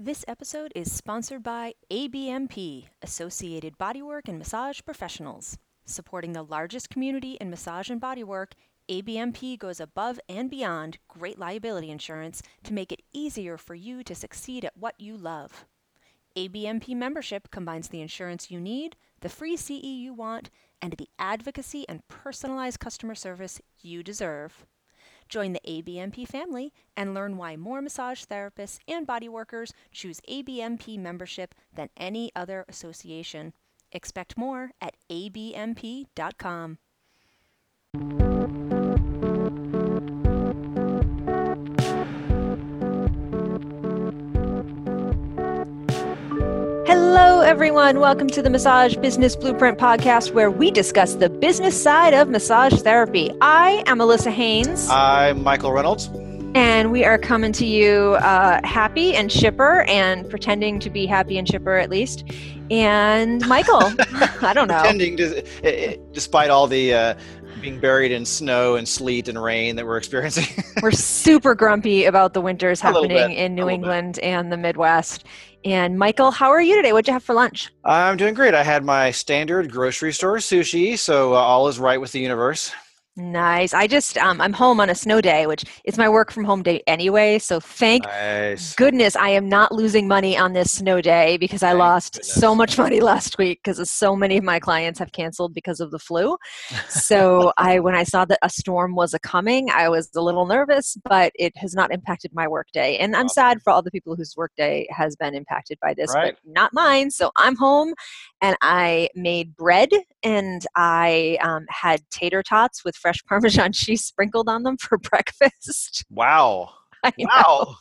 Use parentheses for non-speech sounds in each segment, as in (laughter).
This episode is sponsored by ABMP, Associated Bodywork and Massage Professionals. Supporting the largest community in massage and bodywork, ABMP goes above and beyond great liability insurance to make it easier for you to succeed at what you love. ABMP membership combines the insurance you need, the free CE you want, and the advocacy and personalized customer service you deserve. Join the ABMP family and learn why more massage therapists and bodyworkers choose ABMP membership than any other association. Expect more at abmp.com. everyone. Welcome to the Massage Business Blueprint podcast, where we discuss the business side of massage therapy. I am Allissa Haines. I'm Michael Reynolds. And we are coming to you uh, happy and chipper and pretending to be happy and chipper at least. And Michael, (laughs) I don't know. Pretending to, eh, eh, despite all the uh, being buried in snow and sleet and rain that we're experiencing. we're super grumpy about the winters (laughs) happening in New England bit. and the Midwest. And Michael, how are you today? What'd you have for lunch? I'm doing great. I had my standard grocery store sushi, so uh, all is right with the universe. Nice. I just um, I'm home on a snow day, which is my work from home day anyway. So thank nice. goodness I am not losing money on this snow day because I lost goodness. so much money (laughs) last week because so many of my clients have canceled because of the flu. so I when I saw that a storm was a coming, I was a little nervous, but it has not impacted my work day. And I'm awesome. sad for all the people whose work day has been impacted by this, right. but not mine. So I'm home and I made bread and I um, had tater tots with fresh (laughs) Parmesan cheese sprinkled on them for (laughs) breakfast. Wow. (laughs) wow.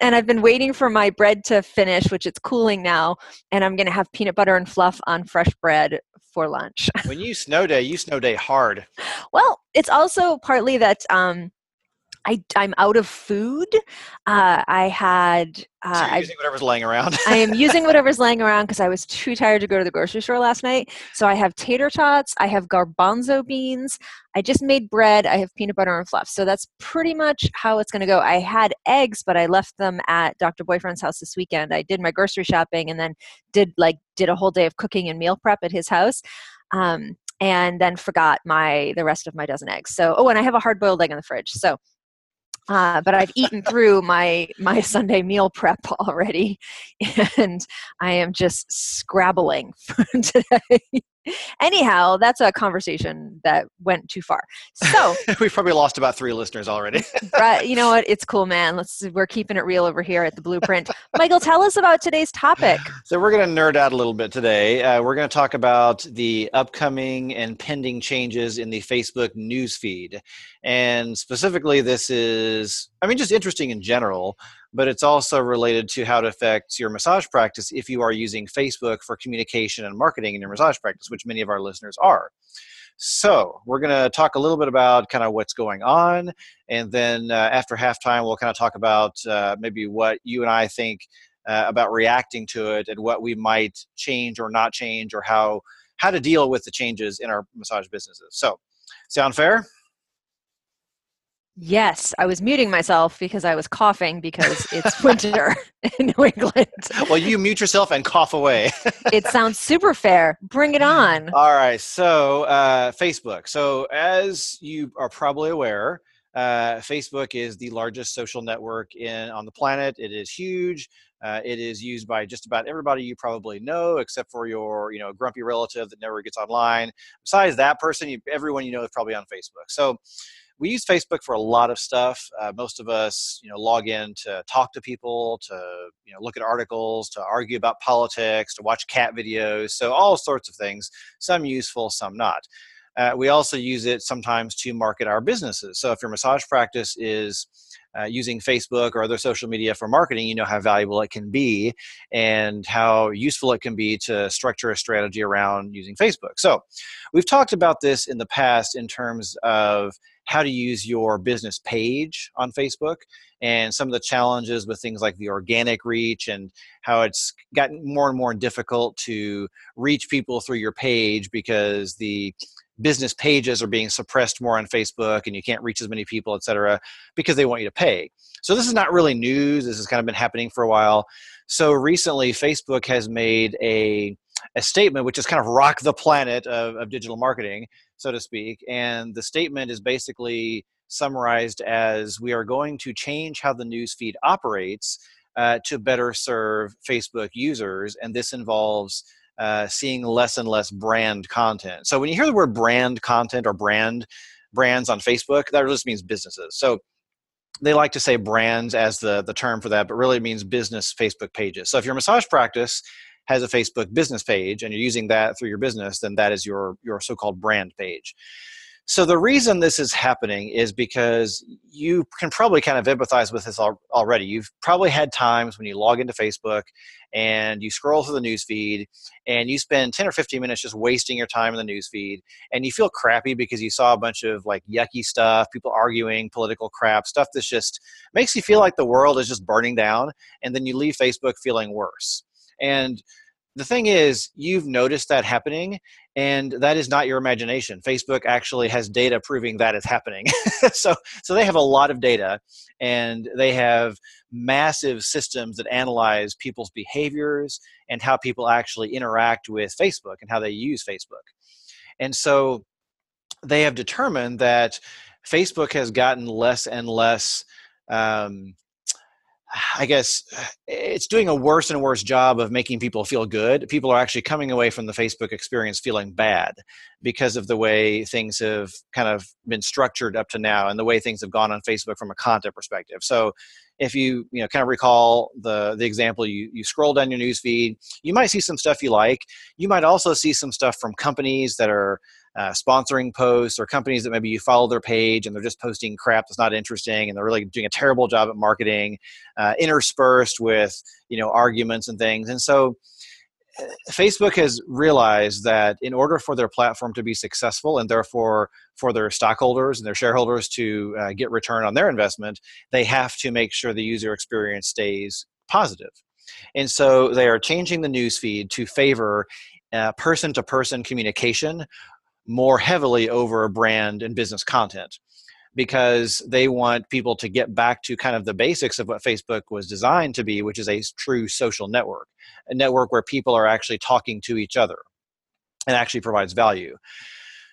And I've been waiting for my bread to finish, which it's cooling now, and I'm going to have peanut butter and fluff on fresh bread for lunch. when you snow day, you snow day hard. Well, it's also partly that um, I, I'm out of food. Uh, I had. Uh, so using whatever's laying around. I am using (laughs) whatever's laying around because I was too tired to go to the grocery store last night. So I have tater tots. I have garbanzo beans. I just made bread. I have peanut butter and fluff. So that's pretty much how it's going to go. I had eggs, but I left them at Dr. Boyfriend's house this weekend. I did my grocery shopping and then did like did a whole day of cooking and meal prep at his house. Um, and then forgot my the rest of my dozen eggs. So oh, and I have a hard boiled egg in the fridge. So uh, but I've eaten through my my Sunday meal prep (laughs) already, and I am just scrabbling (laughs) for today. Anyhow, that's a conversation that went too far. So (laughs) we've probably lost about three listeners already. (laughs) right, you know what? It's cool, man. Let's we're keeping it real over here at the Blueprint. Michael, tell us about today's topic. So we're going to nerd out a little bit today. Uh, we're going to talk about the upcoming and pending changes in the Facebook news feed, and specifically, this is I mean just interesting in general but it's also related to how it affects your massage practice if you are using Facebook for communication and marketing in your massage practice, which many of our listeners are. So, we're going to talk a little bit about kind of what's going on. And then uh, after halftime, we'll kind of talk about uh, maybe what you and I think uh, about reacting to it and what we might change or not change or how, how to deal with the changes in our massage businesses. So, sound fair? Yes, I was muting myself because I was coughing because it's winter (laughs) (laughs) in New England. Well, you mute yourself and cough away. (laughs) it sounds super fair. Bring it on. All right. So, uh, Facebook. So, as you are probably aware, uh, Facebook is the largest social network in on the planet. It is huge. Uh, it is used by just about everybody you probably know, except for your, you know, grumpy relative that never gets online. Besides that person, you, everyone you know is probably on Facebook. So, we use Facebook for a lot of stuff. Uh, most of us, you know, log in to talk to people, to you know, look at articles, to argue about politics, to watch cat videos. So all sorts of things. Some useful, some not. Uh, we also use it sometimes to market our businesses. So if your massage practice is uh, using Facebook or other social media for marketing, you know how valuable it can be and how useful it can be to structure a strategy around using Facebook. So we've talked about this in the past in terms of how to use your business page on Facebook and some of the challenges with things like the organic reach and how it's gotten more and more difficult to reach people through your page because the business pages are being suppressed more on Facebook and you can't reach as many people, et cetera, because they want you to pay. So this is not really news. This has kind of been happening for a while. So recently, Facebook has made a a statement which is kind of rock the planet of, of digital marketing, so to speak. And the statement is basically summarized as we are going to change how the newsfeed operates uh, to better serve Facebook users. And this involves uh, seeing less and less brand content. So when you hear the word brand content or brand brands on Facebook, that just means businesses. So they like to say brands as the, the term for that, but really it means business Facebook pages. So if you're a massage practice has a Facebook business page and you're using that through your business, then that is your, your so-called brand page. So the reason this is happening is because you can probably kind of empathize with this already. You've probably had times when you log into Facebook and you scroll through the news feed and you spend 10 or 15 minutes just wasting your time in the news feed and you feel crappy because you saw a bunch of like yucky stuff, people arguing, political crap, stuff that's just makes you feel like the world is just burning down and then you leave Facebook feeling worse. And the thing is, you've noticed that happening, and that is not your imagination. Facebook actually has data proving that is happening. (laughs) so, so they have a lot of data, and they have massive systems that analyze people's behaviors and how people actually interact with Facebook and how they use Facebook. And so, they have determined that Facebook has gotten less and less. Um, I guess it's doing a worse and worse job of making people feel good. People are actually coming away from the Facebook experience feeling bad because of the way things have kind of been structured up to now and the way things have gone on Facebook from a content perspective. So if you you know kind of recall the the example you you scroll down your news feed you might see some stuff you like you might also see some stuff from companies that are uh, sponsoring posts or companies that maybe you follow their page and they're just posting crap that's not interesting and they're really doing a terrible job at marketing uh, interspersed with you know arguments and things and so uh, Facebook has realized that in order for their platform to be successful and therefore for their stockholders and their shareholders to uh, get return on their investment, they have to make sure the user experience stays positive. And so they are changing the newsfeed to favor person to person communication more heavily over brand and business content because they want people to get back to kind of the basics of what Facebook was designed to be, which is a true social network, a network where people are actually talking to each other and actually provides value.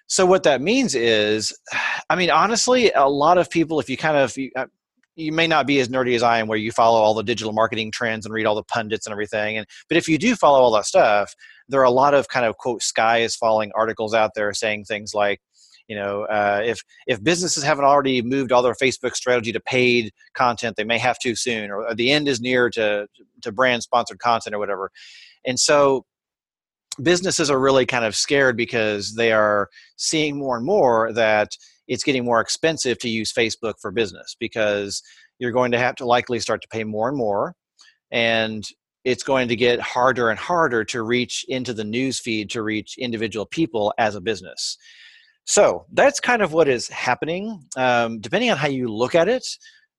So what that means is, (sighs) I mean, honestly, a lot of people, if you kind of, you, uh, you may not be as nerdy as I am, where you follow all the digital marketing trends and read all the pundits and everything. And but if you do follow all that stuff, there are a lot of kind of quote sky is falling articles out there saying things like, you know, uh, if if businesses haven't already moved all their Facebook strategy to paid content, they may have to soon, or the end is near to to brand sponsored content or whatever. And so businesses are really kind of scared because they are seeing more and more that it's getting more expensive to use Facebook for business because you're going to have to likely start to pay more and more. And it's going to get harder and harder to reach into the news feed to reach individual people as a business. So that's kind of what is happening. Um, depending on how you look at it,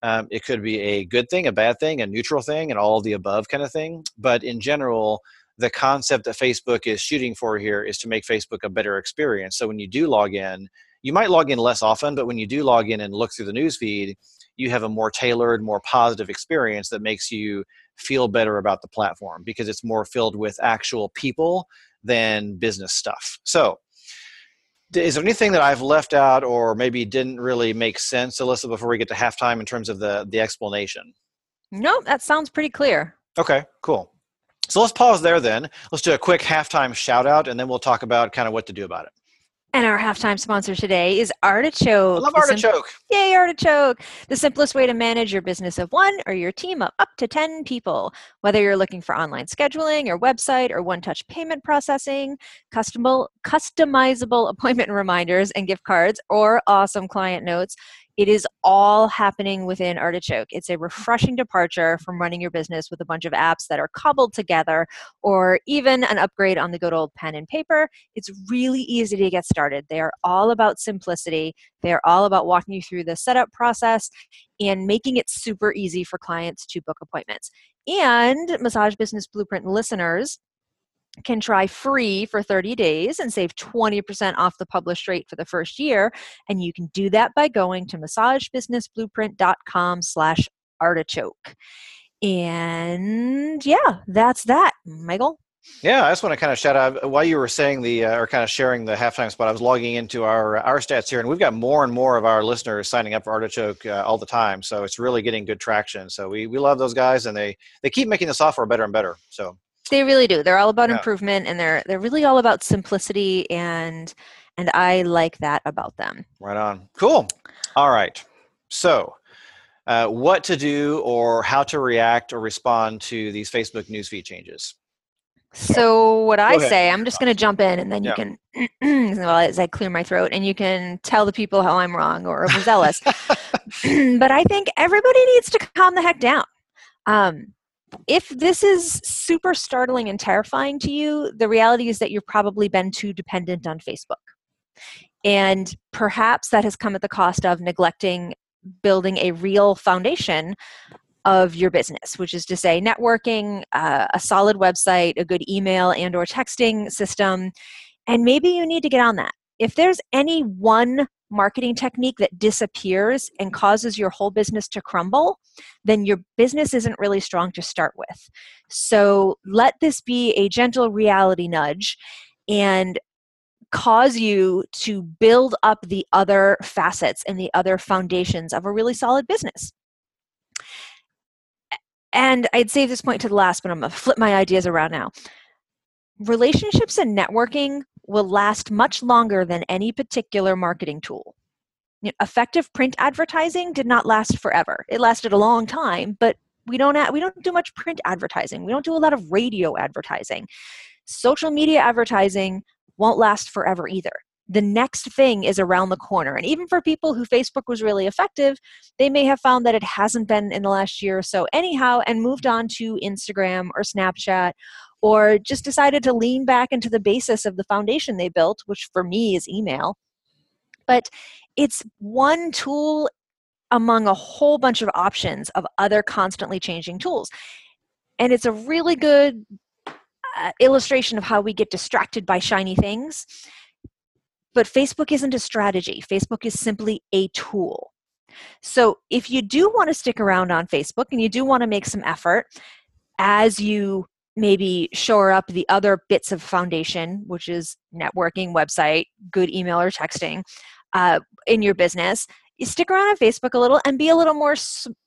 um, it could be a good thing, a bad thing, a neutral thing, and all the above kind of thing. But in general, the concept that Facebook is shooting for here is to make Facebook a better experience. So when you do log in, you might log in less often, but when you do log in and look through the newsfeed, you have a more tailored, more positive experience that makes you feel better about the platform because it's more filled with actual people than business stuff. So, is there anything that I've left out or maybe didn't really make sense, Allissa, before we get to halftime in terms of the the explanation? No, that sounds pretty clear. Okay, cool. So let's pause there then. Let's do a quick halftime shout out and then we'll talk about kind of what to do about it. And our halftime sponsor today is Artichoke. I love Artichoke. Sim- Yay, Artichoke. The simplest way to manage your business of one or your team of up to 10 people. Whether you're looking for online scheduling, or website, or one touch payment processing, customizable (laughs) appointment reminders and gift cards, or awesome client notes, It is all happening within Artichoke. It's a mm-hmm. refreshing departure from running your business with a bunch of apps that are cobbled together or even an upgrade on the good old pen and paper. It's really easy to get started. They are all about simplicity. They are all about walking you through the setup process and making it super easy for clients to book appointments. And Massage Business Blueprint listeners can try free for 30 days and save 20% off the published rate for the first year and you can do that by going to massagebusinessblueprint.com slash artichoke and yeah that's that michael yeah, I just want to kind of shout out while you were saying the uh, or kind of sharing the halftime spot. I was logging into our our stats here, and we've got more and more of our listeners signing up for Artichoke uh, all the time. So it's really getting good traction. So we we love those guys, and they they keep making the software better and better. So they really do. They're all about yeah. improvement and they're they're really all about simplicity and and I like that about them. Right on. Cool. All right. So, uh, what to do or how to react or respond to these Facebook newsfeed changes? So what I say, I'm just going to jump in, and then you yeah. can, (clears throat) well, as I clear my throat, and you can tell the people how I'm wrong or overzealous. (laughs) (clears throat) but I think everybody needs to calm the heck down. Um, if this is super startling and terrifying to you, the reality is that you've probably been too dependent on Facebook. And perhaps that has come at the cost of neglecting building a real foundation of your business which is to say networking uh, a solid website a good email and or texting system and maybe you need to get on that if there's any one marketing technique that disappears and causes your whole business to crumble, then your business isn't really strong to start with. So let this be a gentle reality nudge and cause you to build up the other facets and the other foundations of a really solid business. And I'd save this point to the last, but I'm to flip my ideas around now. Relationships and networking will last much longer than any particular marketing tool. You know, effective print advertising did not last forever. It lasted a long time, but we don't we don't do much print advertising. We don't do a lot of radio advertising. Social media advertising won't last forever either. The next thing is around the corner. And even for people who Facebook was really effective, they may have found that it hasn't been in the last year or so anyhow and moved on to Instagram or Snapchat or just decided to lean back into the basis of the foundation they built, which for me is email. But it's one tool among a whole bunch of options of other constantly changing tools. And it's a really good uh, illustration of how we get distracted by shiny things. But Facebook isn't a strategy, Facebook is simply a tool. So if you do want to stick around on Facebook and you do want to make some effort as you maybe shore up the other bits of foundation, which is networking, website, good email or texting uh, in your business. You stick around on Facebook a little and be a little more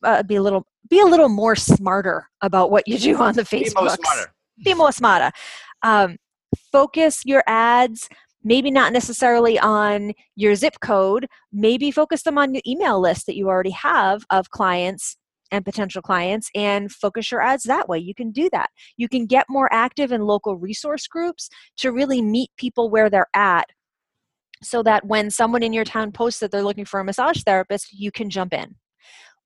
uh, be a little be a little more smarter about what you do on the Facebook. Be more smarter. Be more smarter. Um, focus your ads maybe not necessarily on your zip code maybe focus them on your email list that you already have of clients and potential clients and focus your ads that way. You can do that. You can get more active in local resource groups to really meet people where they're at so that when someone in your town posts that they're looking for a massage therapist, you can jump in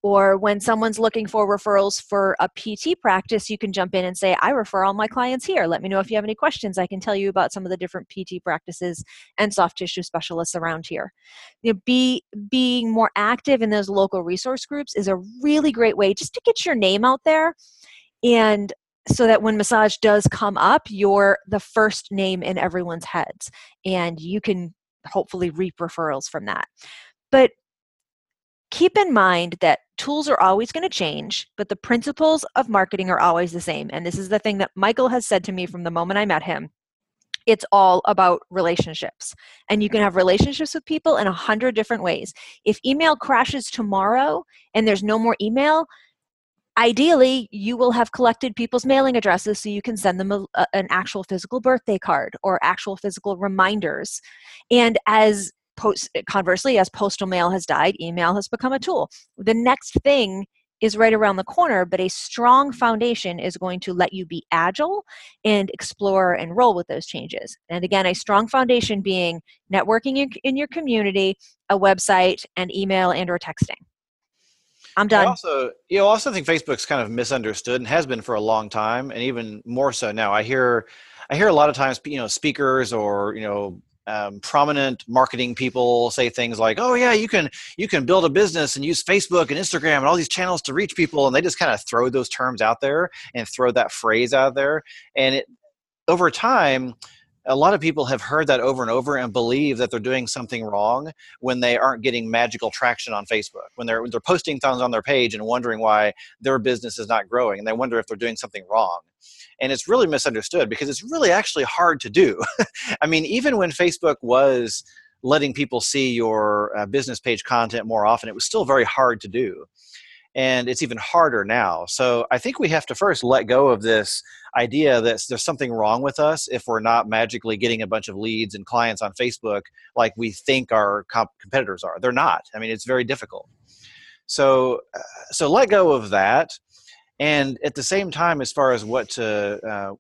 or when someone's looking for referrals for a PT practice, you can jump in and say, I refer all my clients here. Let me know if you have any questions. I can tell you about some of the different PT practices and soft tissue specialists around here. You know, be, being more active in those local resource groups is a really great way just to get your name out there and so that when massage does come up, you're the first name in everyone's heads and you can hopefully reap referrals from that. But keep in mind that tools are always going to change, but the principles of marketing are always the same. And this is the thing that Michael has said to me from the moment I met him. It's all about relationships. And you can have relationships with people in a hundred different ways. If email crashes tomorrow and there's no more email, ideally you will have collected people's mailing addresses so you can send them a, an actual physical birthday card or actual physical reminders and as post conversely as postal mail has died email has become a tool the next thing is right around the corner, but a strong foundation is going to let you be agile and explore and roll with those changes. And again, a strong foundation being networking in, your community, a website, and email and or texting. I'm done. I also, you know, also think Facebook's kind of misunderstood and has been for a long time, and even more so now. I hear, I hear a lot of times, you know, speakers or you know, um, prominent marketing people say things like, "Oh yeah, you can you can build a business and use Facebook and Instagram and all these channels to reach people," and they just kind of throw those terms out there and throw that phrase out there, and it over time a lot of people have heard that over and over and believe that they're doing something wrong when they aren't getting magical traction on Facebook. When they're they're posting things on their page and wondering why their business is not growing, and they wonder if they're doing something wrong. And it's really misunderstood because it's really actually hard to do. (laughs) I mean, even when Facebook was letting people see your uh, business page content more often, it was still very hard to do and it's even harder now. So I think we have to first let go of this idea that there's something wrong with us if we're not magically getting a bunch of leads and clients on Facebook like we think our comp- competitors are. They're not. I mean, it's very difficult. So, uh, so let go of that, and at the same time, as far as what to uh,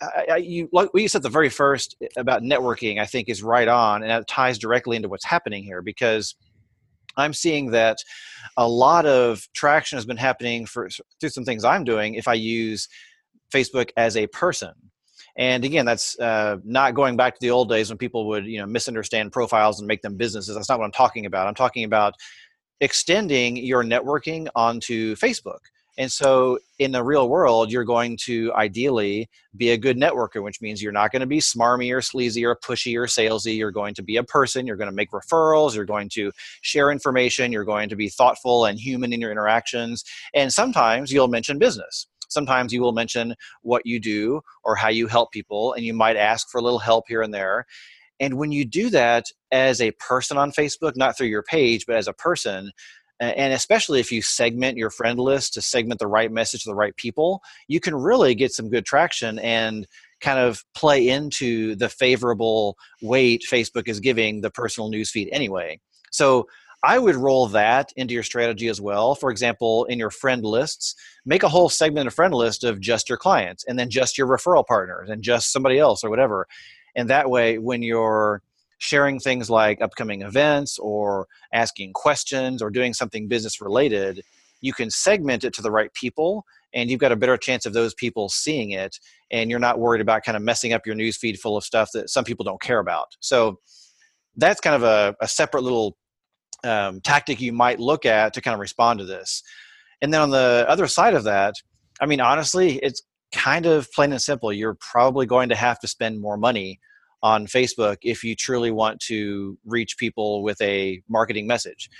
I, I, you like what you said the very first about networking, I think is right on, and that ties directly into what's happening here because I'm seeing that a lot of traction has been happening for through some things I'm doing if I use Facebook as a person. And again, that's uh, not going back to the old days when people would you know misunderstand profiles and make them businesses. That's not what I'm talking about. I'm talking about extending your networking onto Facebook. And so in the real world, you're going to ideally be a good networker, which means you're not going to be smarmy or sleazy or pushy or salesy. You're going to be a person. You're going to make referrals. You're going to share information. You're going to be thoughtful and human in your interactions. And sometimes you'll mention business. Sometimes you will mention what you do or how you help people, and you might ask for a little help here and there. And when you do that as a person on Facebook, not through your page, but as a person, and especially if you segment your friend list to segment the right message to the right people you can really get some good traction and kind of play into the favorable weight facebook is giving the personal newsfeed anyway. So i would roll that into your strategy as well. For example in your friend lists make a whole segment of friend list of just your clients and then just your referral partners and just somebody else or whatever. And that way when you're sharing things like upcoming events or asking questions or doing something business related, you can segment it to the right people and you've got a better chance of those people seeing it and you're not worried about kind of messing up your news feed full of stuff that some people don't care about. So that's kind of a, a separate little um, tactic you might look at to kind of respond to this. And then on the other side of that i mean honestly it's kind of plain and simple. You're probably going to have to spend more money on Facebook if you truly want to reach people with a marketing message.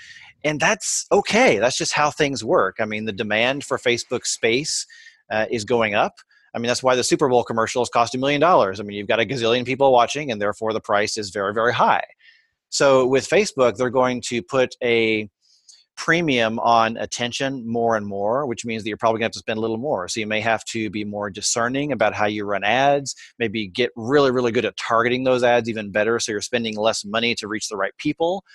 And that's okay. That's just how things work. I mean, the demand for Facebook space uh, is going up. I mean, that's why the Super Bowl commercials cost a million dollars. I mean, you've got a gazillion people watching, and therefore the price is very, very high. So with Facebook, they're going to put a premium on attention more and more, which means that you're probably going to have to spend a little more. So you may have to be more discerning about how you run ads, maybe get really, really good at targeting those ads even better so you're spending less money to reach the right people.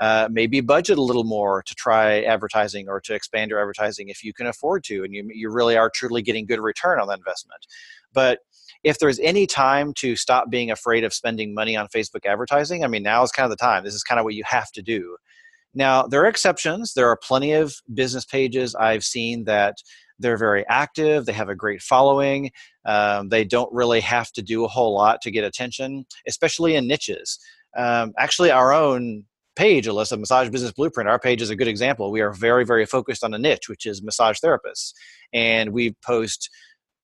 Uh, maybe budget a little more to try advertising or to expand your advertising if you can afford to and you, you really are truly getting good return on that investment. But if there's any time to stop being afraid of spending money on Facebook advertising, I mean, now is kind of the time. This is kind of what you have to do. Now, there are exceptions. There are plenty of business pages I've seen that they're very active, they have a great following, um, they don't really have to do a whole lot to get attention, especially in niches. Um, actually, our own page, Allissa, Massage Business Blueprint, our page is a good example. We are very, very focused on a niche, which is massage therapists. And we post,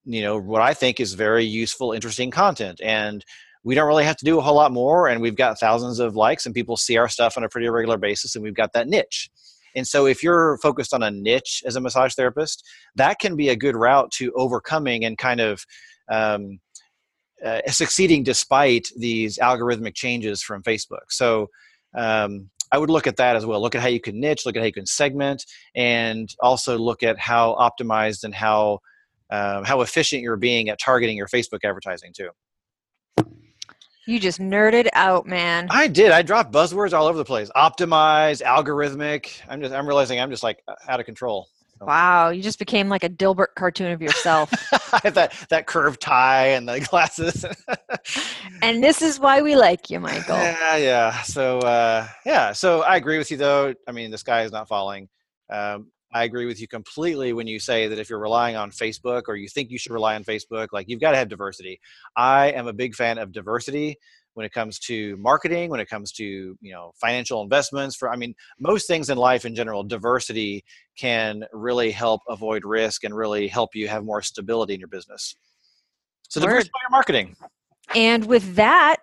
you know, what I think is very useful, interesting content. And we don't really have to do a whole lot more and we've got thousands of likes and people see our stuff on a pretty regular basis and we've got that niche and so if you're focused on a niche as a massage therapist that can be a good route to overcoming and kind of um, uh, succeeding despite these algorithmic changes from facebook so um, I would look at that as well. Look at how you can niche, look at how you can segment, and also look at how optimized and how um, how efficient you're being at targeting your Facebook advertising too. You just nerded out, man. I did. I dropped buzzwords all over the place. Optimize, algorithmic. I'm just I'm realizing I'm just like out of control. Wow, you just became like a Dilbert cartoon of yourself. (laughs) that that curved tie and the (laughs) glasses. and this is why we like you, Michael. Yeah, yeah. So uh, yeah, so I agree with you though. I mean, the sky is not falling. Um, I agree with you completely when you say that if you're relying on Facebook or you think you should rely on Facebook, like you've got to have diversity. I am a big fan of diversity when it comes to marketing when it comes to you know financial investments for i mean most things in life in general diversity can really help avoid risk and really help you have more stability in your business so diversify your marketing And with that,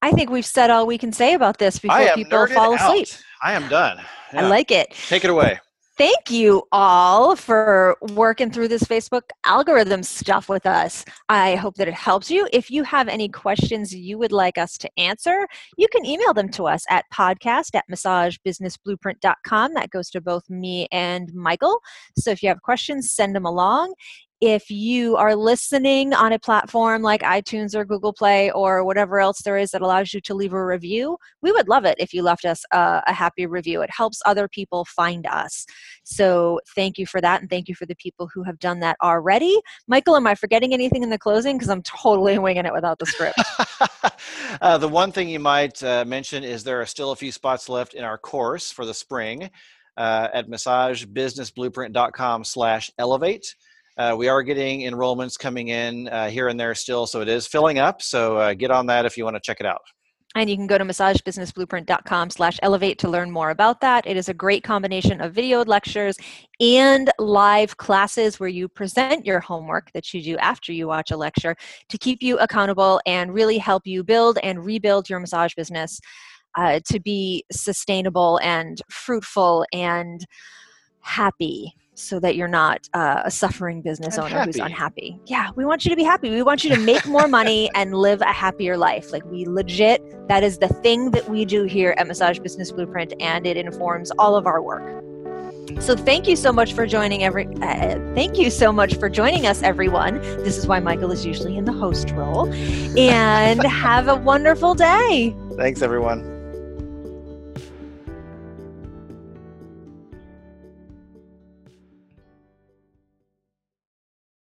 I think we've said all we can say about this before people fall asleep. out. i am done I like it. take it away Thank you all for working through this Facebook algorithm stuff with us. I hope that it helps you. If you have any questions you would like us to answer, you can email them to us at podcast at massagebusinessblueprint.com. That goes to both me and Michael. So if you have questions, send them along. If you are listening on a platform like iTunes or Google Play or whatever else there is that allows you to leave a review, we would love it if you left us a, a happy review. It helps other people find us. So thank you for that, and thank you for the people who have done that already. Michael, am I forgetting anything in the closing? Because I'm totally (laughs) winging it without the script. (laughs) uh, the one thing you might uh, mention is there are still a few spots left in our course for the spring uh, at massagebusinessblueprint.com slash elevate. Uh, we are getting enrollments coming in uh, here and there still, so it is filling up. So uh, get on that if you want to check it out. and you can go to massagebusinessblueprint.com slash elevate to learn more about that. It is a great combination of video lectures and live classes where you present your homework that you do after you watch a lecture to keep you accountable and really help you build and rebuild your massage business uh, to be sustainable and fruitful and happy so that you're not uh, a suffering business And owner who's unhappy. Yeah, we want you to be happy. We want you to make more money (laughs) and live a happier life. Like we legit, that is the thing that we do here at Massage Business Blueprint, and it informs all of our work. So thank you so much for joining every. Uh, thank you so much for joining us, everyone. This is why Michael is usually in the host role, (laughs) and have a wonderful day. Thanks, everyone.